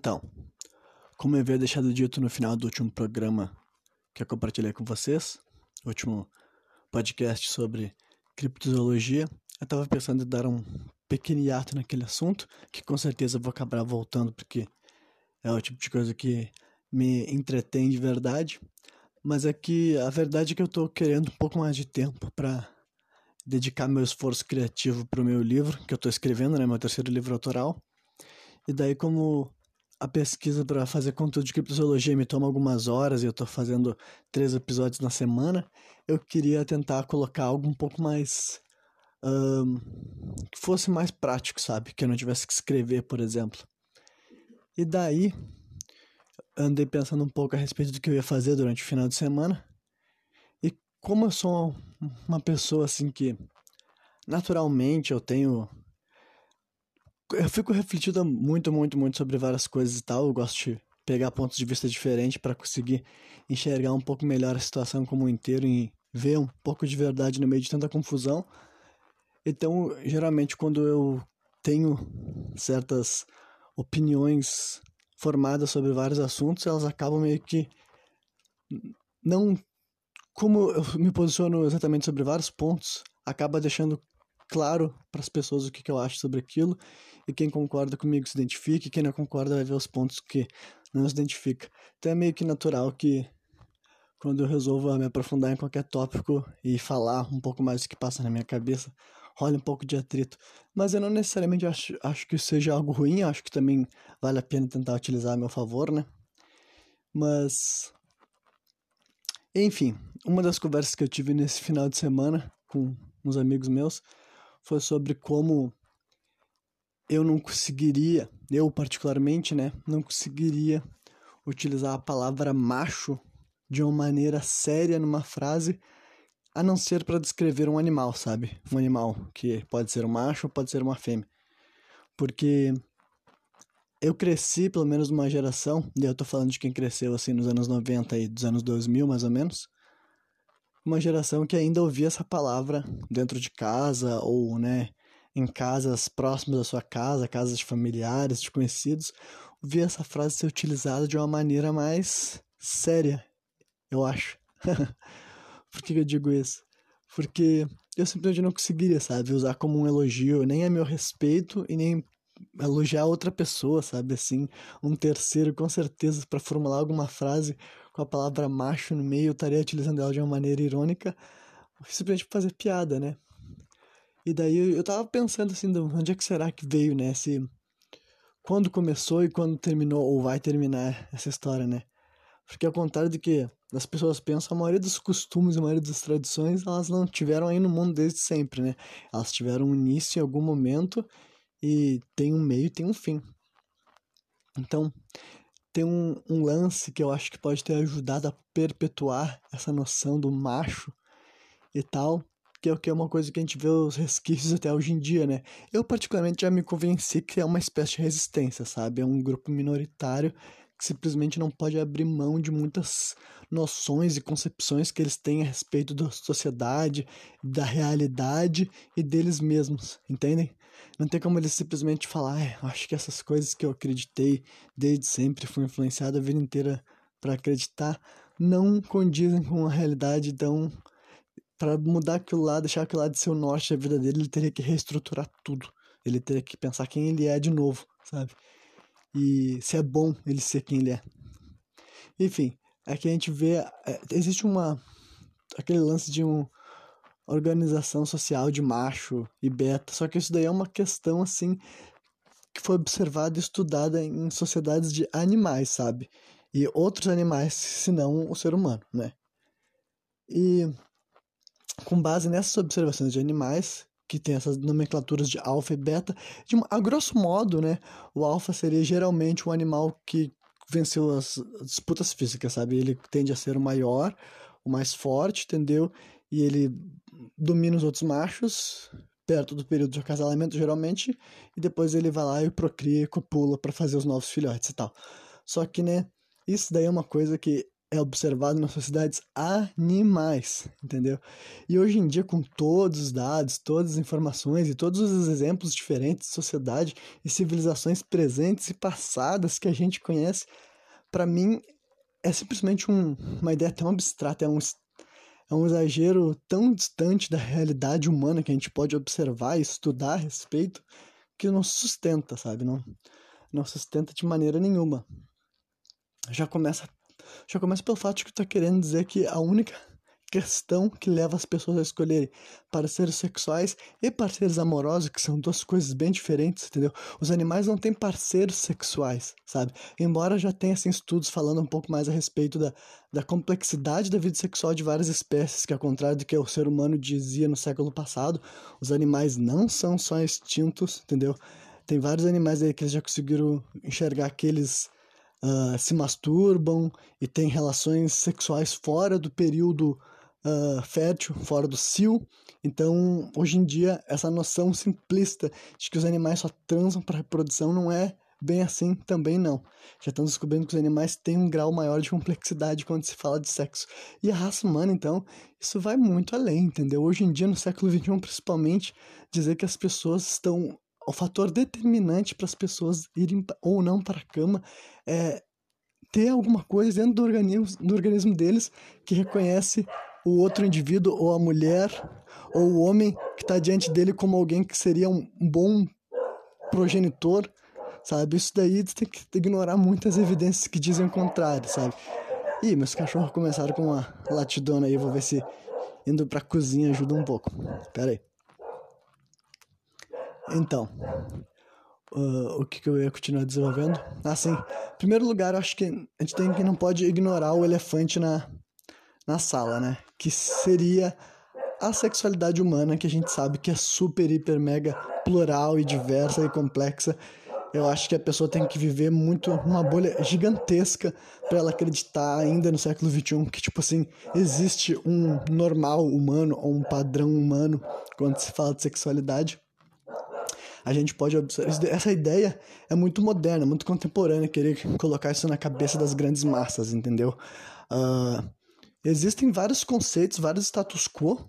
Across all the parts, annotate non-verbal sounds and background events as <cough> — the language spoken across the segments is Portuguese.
Então, como eu havia deixado dito no final do último programa que eu compartilhei com vocês, último podcast sobre criptozoologia, eu estava pensando em dar um pequeno hiato naquele assunto, que com certeza vou acabar voltando, porque é o tipo de coisa que me entretém de verdade. Mas é que a verdade é que eu estou querendo um pouco mais de tempo para dedicar meu esforço criativo para o meu livro, que eu estou escrevendo, né, meu terceiro livro autoral. E daí, como a pesquisa para fazer conteúdo de criptozoologia me toma algumas horas e eu estou fazendo três episódios na semana, eu queria tentar colocar algo um pouco mais. Um, que fosse mais prático, sabe? Que eu não tivesse que escrever, por exemplo. E daí, andei pensando um pouco a respeito do que eu ia fazer durante o final de semana. E como eu sou uma pessoa assim que naturalmente eu tenho eu fico refletindo muito, muito, muito sobre várias coisas e tal. Eu gosto de pegar pontos de vista diferentes para conseguir enxergar um pouco melhor a situação como um inteiro e ver um pouco de verdade no meio de tanta confusão. Então, geralmente, quando eu tenho certas opiniões formadas sobre vários assuntos, elas acabam meio que não como eu me posiciono exatamente sobre vários pontos, acaba deixando claro para as pessoas o que, que eu acho sobre aquilo e quem concorda comigo se identifica e quem não concorda vai ver os pontos que não se identifica. Então é meio que natural que quando eu resolvo me aprofundar em qualquer tópico e falar um pouco mais do que passa na minha cabeça, rola um pouco de atrito. Mas eu não necessariamente acho, acho que seja algo ruim, acho que também vale a pena tentar utilizar a meu favor, né? Mas. Enfim, uma das conversas que eu tive nesse final de semana com uns amigos meus foi sobre como eu não conseguiria, eu particularmente, né, não conseguiria utilizar a palavra macho de uma maneira séria numa frase, a não ser para descrever um animal, sabe? Um animal que pode ser um macho ou pode ser uma fêmea. Porque eu cresci, pelo menos numa geração, e eu tô falando de quem cresceu assim nos anos 90 e dos anos 2000 mais ou menos, uma geração que ainda ouvia essa palavra dentro de casa ou, né, em casas próximas da sua casa, casas de familiares, de conhecidos, ouvia essa frase ser utilizada de uma maneira mais séria, eu acho. <laughs> Por que eu digo isso? Porque eu simplesmente não conseguiria, sabe, usar como um elogio nem a meu respeito e nem elogiar outra pessoa, sabe, assim, um terceiro com certeza para formular alguma frase com a palavra macho no meio, eu estaria utilizando ela de uma maneira irônica, simplesmente pra fazer piada, né? E daí eu tava pensando assim, onde é que será que veio, né? Se, quando começou e quando terminou, ou vai terminar essa história, né? Porque ao contrário do que as pessoas pensam, a maioria dos costumes, a maioria das tradições, elas não tiveram aí no mundo desde sempre, né? Elas tiveram um início em algum momento e tem um meio e tem um fim. Então, tem um, um lance que eu acho que pode ter ajudado a perpetuar essa noção do macho e tal, que é que é uma coisa que a gente vê os resquícios até hoje em dia, né? Eu particularmente já me convenci que é uma espécie de resistência, sabe? É um grupo minoritário simplesmente não pode abrir mão de muitas noções e concepções que eles têm a respeito da sociedade, da realidade e deles mesmos, entendem? Não tem como eles simplesmente falar, ah, acho que essas coisas que eu acreditei desde sempre, fui influenciado a vida inteira para acreditar, não condizem com a realidade, então para mudar aquilo lá, deixar aquilo lá de ser o norte da vida dele, ele teria que reestruturar tudo. Ele teria que pensar quem ele é de novo, sabe? E se é bom ele ser quem ele é. Enfim, aqui a gente vê. É, existe uma. aquele lance de uma organização social de macho e beta, só que isso daí é uma questão assim que foi observada e estudada em sociedades de animais, sabe? E outros animais, senão o ser humano, né? E com base nessas observações de animais, que tem essas nomenclaturas de alfa e beta. De, a grosso modo, né, o alfa seria geralmente um animal que venceu as disputas físicas, sabe? Ele tende a ser o maior, o mais forte, entendeu? E ele domina os outros machos perto do período de acasalamento, geralmente, e depois ele vai lá e procria e copula para fazer os novos filhotes e tal. Só que, né, isso daí é uma coisa que é observado nas sociedades animais, entendeu? E hoje em dia, com todos os dados, todas as informações e todos os exemplos diferentes de sociedade e civilizações presentes e passadas que a gente conhece, para mim é simplesmente um, uma ideia tão abstrata, é um, é um exagero tão distante da realidade humana que a gente pode observar e estudar a respeito que não sustenta, sabe? Não, não sustenta de maneira nenhuma. Já começa já começa pelo fato de que tu tá querendo dizer que a única questão que leva as pessoas a escolherem parceiros sexuais e parceiros amorosos, que são duas coisas bem diferentes, entendeu? Os animais não têm parceiros sexuais, sabe? Embora já tenha assim, estudos falando um pouco mais a respeito da, da complexidade da vida sexual de várias espécies, que ao contrário do que o ser humano dizia no século passado, os animais não são só extintos, entendeu? Tem vários animais aí que eles já conseguiram enxergar aqueles uh, se masturbam e têm relações sexuais fora do período uh, fértil, fora do cio. Então, hoje em dia, essa noção simplista de que os animais só transam para reprodução não é bem assim também não. Já estamos descobrindo que os animais têm um grau maior de complexidade quando se fala de sexo. E a raça humana, então, isso vai muito além, entendeu? Hoje em dia, no século XXI, principalmente, dizer que as pessoas estão o fator determinante para as pessoas irem ou não para a cama é ter alguma coisa dentro do organismo, do organismo deles que reconhece o outro indivíduo, ou a mulher, ou o homem que está diante dele como alguém que seria um bom progenitor, sabe? Isso daí tem que ignorar muitas evidências que dizem o contrário, sabe? Ih, meus cachorros começaram com uma latidona aí, vou ver se indo pra cozinha ajuda um pouco. Pera aí. Então, uh, o que, que eu ia continuar desenvolvendo? Assim, em primeiro lugar, acho que a gente tem que não pode ignorar o elefante na, na sala, né? Que seria a sexualidade humana, que a gente sabe que é super, hiper, mega plural e diversa e complexa. Eu acho que a pessoa tem que viver muito numa bolha gigantesca para ela acreditar ainda no século XXI que, tipo assim, existe um normal humano ou um padrão humano quando se fala de sexualidade a gente pode observar. Essa ideia é muito moderna, muito contemporânea, querer colocar isso na cabeça das grandes massas, entendeu? Uh, existem vários conceitos, vários status quo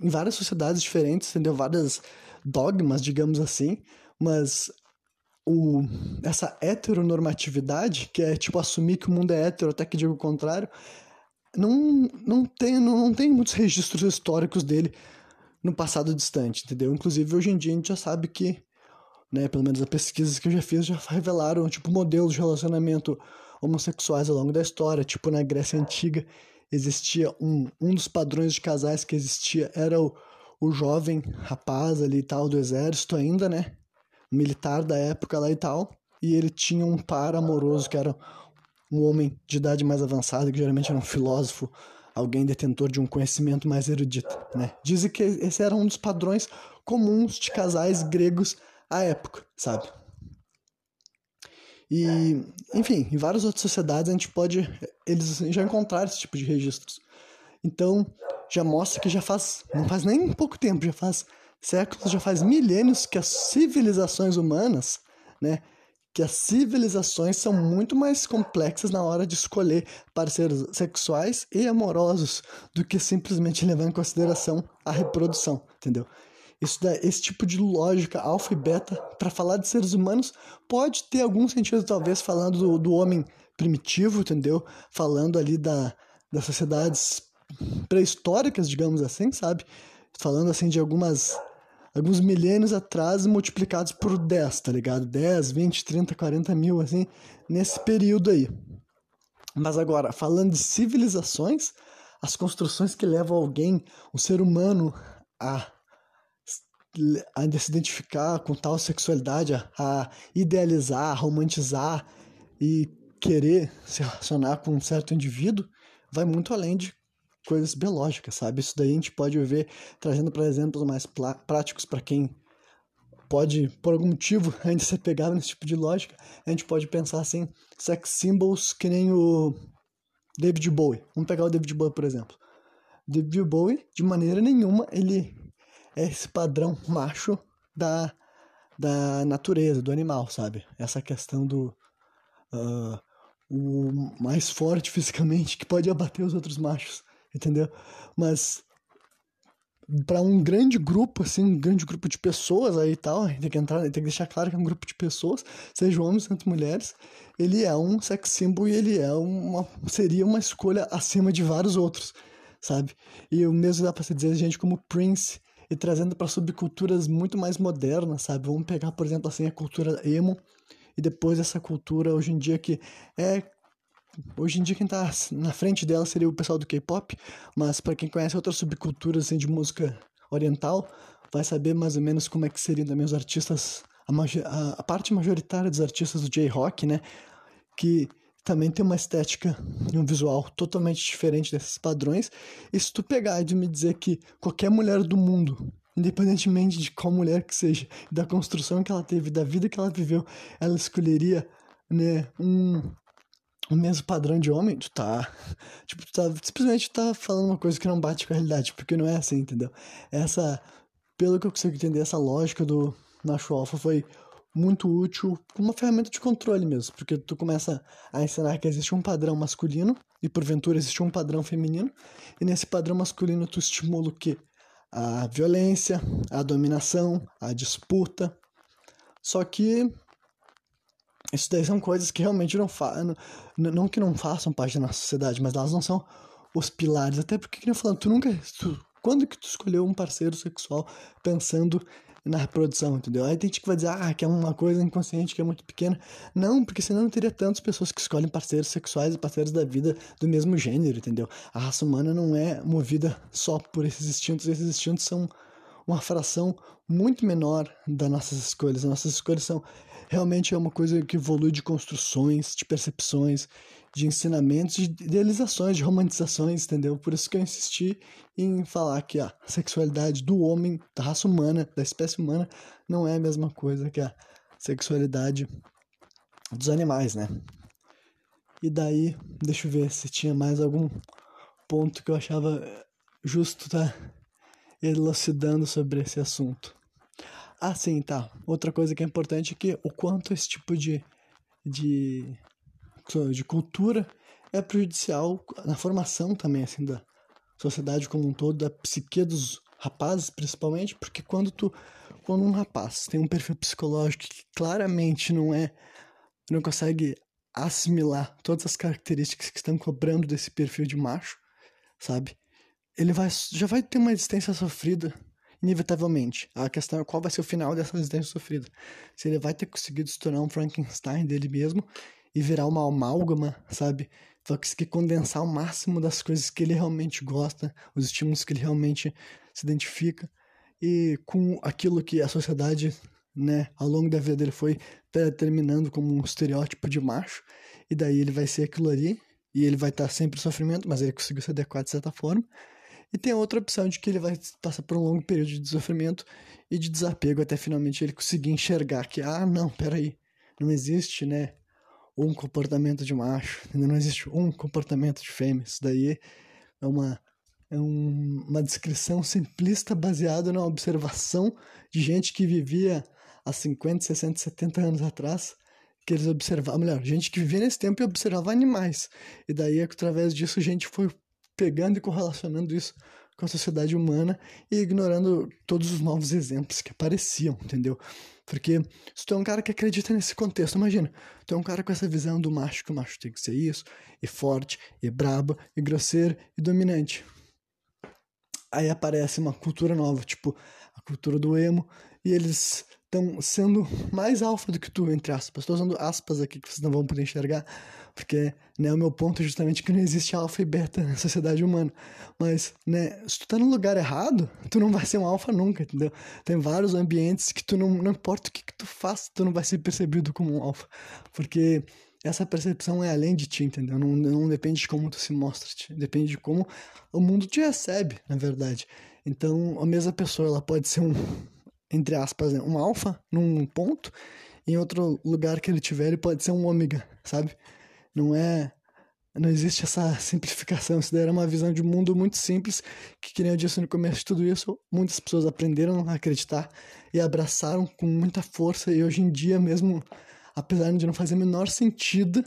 em várias sociedades diferentes, entendeu? Várias dogmas, digamos assim, mas o, essa heteronormatividade, que é tipo assumir que o mundo é hétero, até que diga o contrário, não, não, tem, não, não tem muitos registros históricos dele no passado distante, entendeu? Inclusive, hoje em dia a gente já sabe que, né, pelo menos as pesquisas que eu já fiz já <laughs> revelaram, tipo, modelos de relacionamento homossexuais ao longo da história. Tipo, na Grécia Antiga existia um, um dos padrões de casais que existia era o, o jovem rapaz ali e tal do exército ainda, né? Militar da época lá e tal. E ele tinha um par amoroso que era um homem de idade mais avançada, que geralmente era um filósofo alguém detentor de um conhecimento mais erudito, né? Dizem que esse era um dos padrões comuns de casais gregos à época, sabe? E, enfim, em várias outras sociedades a gente pode, eles já encontraram esse tipo de registros. Então, já mostra que já faz, não faz nem pouco tempo, já faz séculos, já faz milênios que as civilizações humanas, né, que as civilizações são muito mais complexas na hora de escolher parceiros sexuais e amorosos do que simplesmente levar em consideração a reprodução, entendeu? Isso dá, esse tipo de lógica alfa e beta para falar de seres humanos pode ter algum sentido talvez falando do, do homem primitivo, entendeu? Falando ali da, das sociedades pré-históricas, digamos assim, sabe? Falando assim de algumas alguns milênios atrás multiplicados por 10, tá ligado? 10, 20, 30, 40 mil, assim, nesse período aí. Mas agora, falando de civilizações, as construções que levam alguém, o ser humano, a, a se identificar com tal sexualidade, a, a idealizar, a romantizar e querer se relacionar com um certo indivíduo, vai muito além de coisas biológicas, sabe? Isso daí a gente pode ver trazendo para exemplos mais práticos para quem pode, por algum motivo, <laughs> ainda ser pegado nesse tipo de lógica. A gente pode pensar assim, sex symbols que nem o David Bowie. Vamos pegar o David Bowie, por exemplo. David Bowie, de maneira nenhuma, ele é esse padrão macho da, da natureza, do animal, sabe? Essa questão do uh, o mais forte <laughs> fisicamente que pode abater os outros machos, entendeu? Mas para um grande grupo, assim, um grande grupo de pessoas aí e tal, tem que entrar, tem que deixar claro que é um grupo de pessoas, seja homens, tanto mulheres, ele é um sex symbol e ele é uma, seria uma escolha acima de vários outros, sabe? E o mesmo dá para se dizer gente como Prince, e trazendo para subculturas muito mais modernas, sabe? Vamos pegar, por exemplo, assim, a cultura emo, e depois essa cultura hoje em dia que é Hoje em dia quem tá na frente dela seria o pessoal do K-pop, mas para quem conhece outras subculturas assim, de música oriental, vai saber mais ou menos como é que seriam também os artistas, a, a, a parte majoritária dos artistas do J-rock, né? Que também tem uma estética e um visual totalmente diferente desses padrões. E se tu pegar e me dizer que qualquer mulher do mundo, independentemente de qual mulher que seja, da construção que ela teve, da vida que ela viveu, ela escolheria né, um, o mesmo padrão de homem, tu tá. <laughs> Tipo, tu tá. Simplesmente tá falando uma coisa que não bate com a realidade, porque não é assim, entendeu? Essa. Pelo que eu consigo entender, essa lógica do macho alfa foi muito útil como uma ferramenta de controle mesmo, porque tu começa a ensinar que existe um padrão masculino e porventura existe um padrão feminino, e nesse padrão masculino tu estimula o quê? A violência, a dominação, a disputa. Só que isso daí são coisas que realmente não fazem. Não que não façam parte da nossa sociedade, mas elas não são os pilares. Até porque, como eu falando, tu nunca. Tu, quando que tu escolheu um parceiro sexual pensando na reprodução, entendeu? Aí tem gente que vai dizer, ah, que é uma coisa inconsciente, que é muito pequena. Não, porque senão não teria tantas pessoas que escolhem parceiros sexuais e parceiros da vida do mesmo gênero, entendeu? A raça humana não é movida só por esses instintos, esses instintos são uma fração muito menor das nossas escolhas. As nossas escolhas são realmente é uma coisa que evolui de construções, de percepções, de ensinamentos, de idealizações, de romantizações, entendeu? Por isso que eu insisti em falar que a sexualidade do homem, da raça humana, da espécie humana, não é a mesma coisa que a sexualidade dos animais, né? E daí, deixa eu ver se tinha mais algum ponto que eu achava justo tá elucidando sobre esse assunto. Ah, sim, tá. Outra coisa que é importante é que o quanto esse tipo de, de, de cultura é prejudicial na formação também, assim, da sociedade como um todo, da psique dos rapazes, principalmente, porque quando tu, quando um rapaz tem um perfil psicológico que claramente não é, não consegue assimilar todas as características que estão cobrando desse perfil de macho, sabe? Ele vai, já vai ter uma existência sofrida inevitavelmente. A questão é qual vai ser o final dessa residência sofrida. Se ele vai ter conseguido se tornar um Frankenstein dele mesmo e virar uma amálgama, sabe? Vai conseguir condensar o máximo das coisas que ele realmente gosta, os estímulos que ele realmente se identifica e com aquilo que a sociedade, né, ao longo da vida dele foi determinando como um estereótipo de macho, e daí ele vai ser aquilo ali, e ele vai estar sempre em sofrimento, mas ele conseguiu se adequar de certa forma. E tem outra opção de que ele vai passar por um longo período de sofrimento e de desapego até finalmente ele conseguir enxergar que, ah, não, peraí, não existe, né, um comportamento de macho, não existe um comportamento de fêmea. Isso daí é uma, é um, uma descrição simplista baseada na observação de gente que vivia há 50, 60, 70 anos atrás, que eles observavam, melhor, gente que vivia nesse tempo e observava animais. E daí, através disso, gente foi pegando e correlacionando isso com a sociedade humana e ignorando todos os novos exemplos que apareciam, entendeu? Porque se tu é um cara que acredita nesse contexto, imagina, tu é um cara com essa visão do macho, que o macho tem que ser isso, e forte, e brabo, e grosseiro, e dominante. Aí aparece uma cultura nova, tipo a cultura do emo, e eles estão sendo mais alfa do que tu, entre aspas. Estou usando aspas aqui que vocês não vão poder enxergar, porque né, o meu ponto é justamente que não existe alfa e beta na sociedade humana. Mas, né, se tu tá no lugar errado, tu não vai ser um alfa nunca, entendeu? Tem vários ambientes que tu não, não importa o que, que tu faz, tu não vai ser percebido como um alfa. Porque essa percepção é além de ti, entendeu? Não, não depende de como tu se mostra, depende de como o mundo te recebe, na verdade. Então, a mesma pessoa, ela pode ser um entre aspas, né, um alfa num ponto, em outro lugar que ele tiver, ele pode ser um ômega, sabe? Não é. Não existe essa simplificação. Isso daí era uma visão de mundo muito simples, que, que nem eu disse no começo de tudo isso, muitas pessoas aprenderam a acreditar e abraçaram com muita força, e hoje em dia, mesmo apesar de não fazer o menor sentido,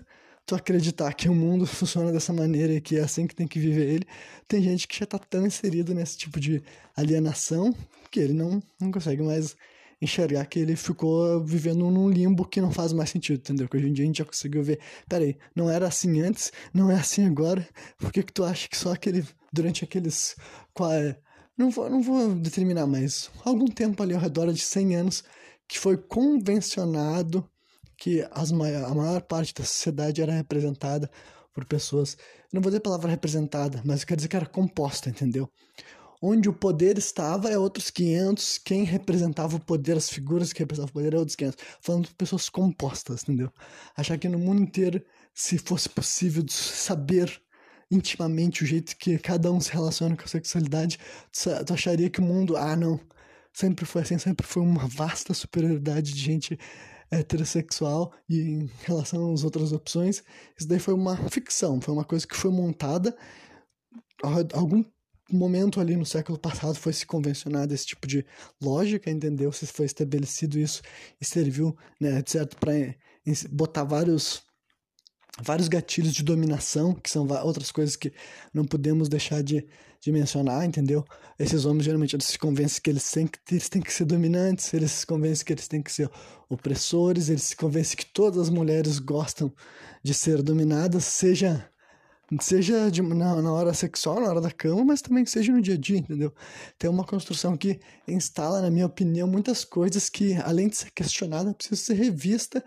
tu acreditar que o mundo <laughs> funciona dessa maneira e que é assim que tem que viver ele. Tem gente que já tá tão inserido nesse tipo de alienação que ele não, não consegue mais enxergar que ele ficou vivendo num limbo que não faz mais sentido, entendeu? Que hoje em dia a gente já conseguiu ver, peraí, não era assim antes, não é assim agora, por que que tu acha que só aquele, durante aqueles, qual é, não vou, não vou determinar, mas algum tempo ali ao redor de 100 anos, que foi convencionado que as a maior parte da sociedade era representada por pessoas, não vou dizer a palavra representada, mas quer dizer que era composta, entendeu? Onde o poder estava é outros 500, quem representava o poder, as figuras que representavam o poder é outros 500. Falando de pessoas compostas, entendeu? Achar que no mundo inteiro, se fosse possível saber intimamente o jeito que cada um se relaciona com a sexualidade, tu acharia que o mundo, ah, não, sempre foi assim, sempre foi uma vasta superioridade de gente heterossexual e em relação às outras opções, isso daí foi uma ficção, foi uma coisa que foi montada algum momento ali no século passado foi se convencionado esse tipo de lógica, entendeu? Se foi estabelecido isso e serviu, né, certo, para botar vários vários gatilhos de dominação, que são outras coisas que não podemos deixar de, de mencionar, entendeu? Esses homens geralmente eles se convencem que eles têm que, eles têm que ser dominantes, eles se convencem que eles têm que ser opressores, eles se convencem que todas as mulheres gostam de ser dominadas, seja seja de, na, na hora sexual, na hora da cama, mas também seja no dia a dia, entendeu? Tem uma construção que instala, na minha opinião, muitas coisas que, além de ser questionada, precisa ser revista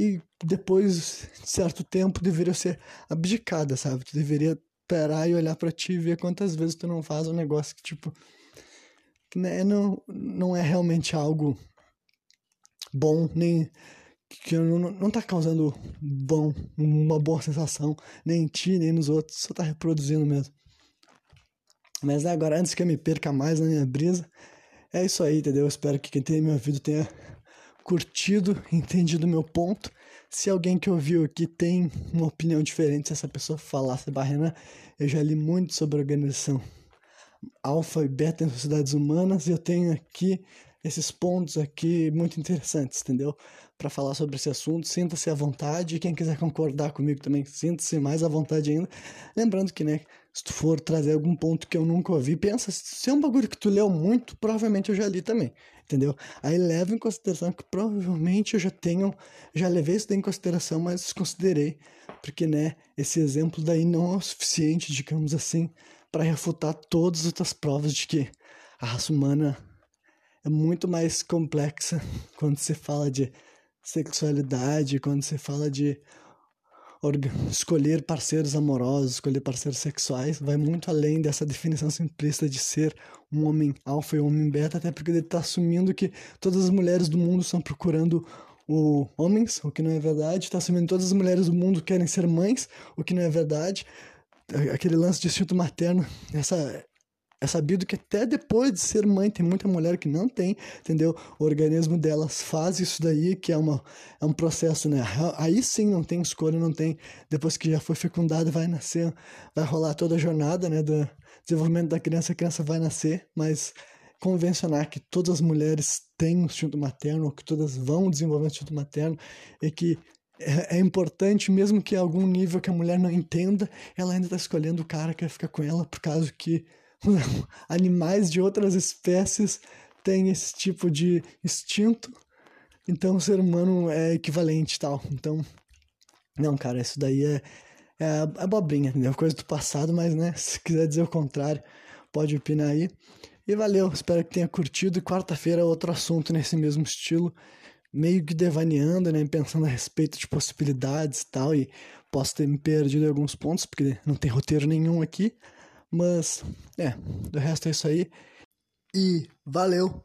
e depois de certo tempo deveria ser abdicada, sabe? Tu deveria parar e olhar para ti e ver quantas vezes tu não faz um negócio que, tipo, né, não, não é realmente algo bom, nem que não, não tá causando bom, uma boa sensação, nem em ti, nem nos outros, só tá reproduzindo mesmo. Mas agora, antes que eu me perca mais na minha brisa, é isso aí, entendeu? Eu espero que quem tenha me ouvido tenha curtido, <laughs> entendido meu ponto. Se alguém que ouviu aqui tem uma opinião diferente, se essa pessoa falasse barrena, eu já li muito sobre organização alfa e beta em sociedades humanas e eu tenho aqui esses pontos aqui muito interessantes, entendeu? Para falar sobre esse assunto, sinta-se à vontade. Quem quiser concordar comigo também, sinta-se mais à vontade ainda. Lembrando que, né, se tu for trazer algum ponto que eu nunca ouvi, pensa, se é um bagulho que tu leu muito, provavelmente eu já li também entendeu? Aí leva em consideração que provavelmente eu já tenho, já levei isso daí em consideração, mas desconsiderei, porque, né, esse exemplo daí não é o suficiente, digamos assim, para refutar todas as outras provas de que a raça humana é muito mais complexa <laughs> quando se fala de sexualidade, quando se fala de escolher parceiros amorosos, escolher parceiros sexuais, vai muito além dessa definição simplista de ser um homem alfa e um homem beta, até porque ele está assumindo que todas as mulheres do mundo estão procurando o homens, o que não é verdade, está assumindo que todas as mulheres do mundo querem ser mães, o que não é verdade. Aquele lance de instinto materno, essa é sabido que até depois de ser mãe, tem muita mulher que não tem, entendeu? O organismo delas faz isso daí, que é, uma, é um processo, né? Aí sim não tem escolha, não tem. Depois que já foi fecundado, vai nascer, vai rolar toda a jornada, né? Do desenvolvimento da criança, a criança vai nascer, mas convencionar que todas as mulheres têm um instinto materno, ou que todas vão desenvolver um instinto materno, e que é, é, importante, mesmo que a algum nível que a mulher não entenda, ela ainda está escolhendo o cara que vai ficar com ela, por causa que <laughs> animais de outras espécies têm esse tipo de instinto, então o ser humano é equivalente tal. Então, não, cara, isso daí é, é abobrinha, entendeu? Coisa do passado, mas, né, se quiser dizer o contrário, pode opinar aí. E valeu, espero que tenha curtido. E quarta-feira outro assunto nesse mesmo estilo, meio que devaneando, né, pensando a respeito de possibilidades e tal. E posso ter me perdido em alguns pontos, porque não tem roteiro nenhum aqui. Mas, é, do resto é isso aí. E valeu!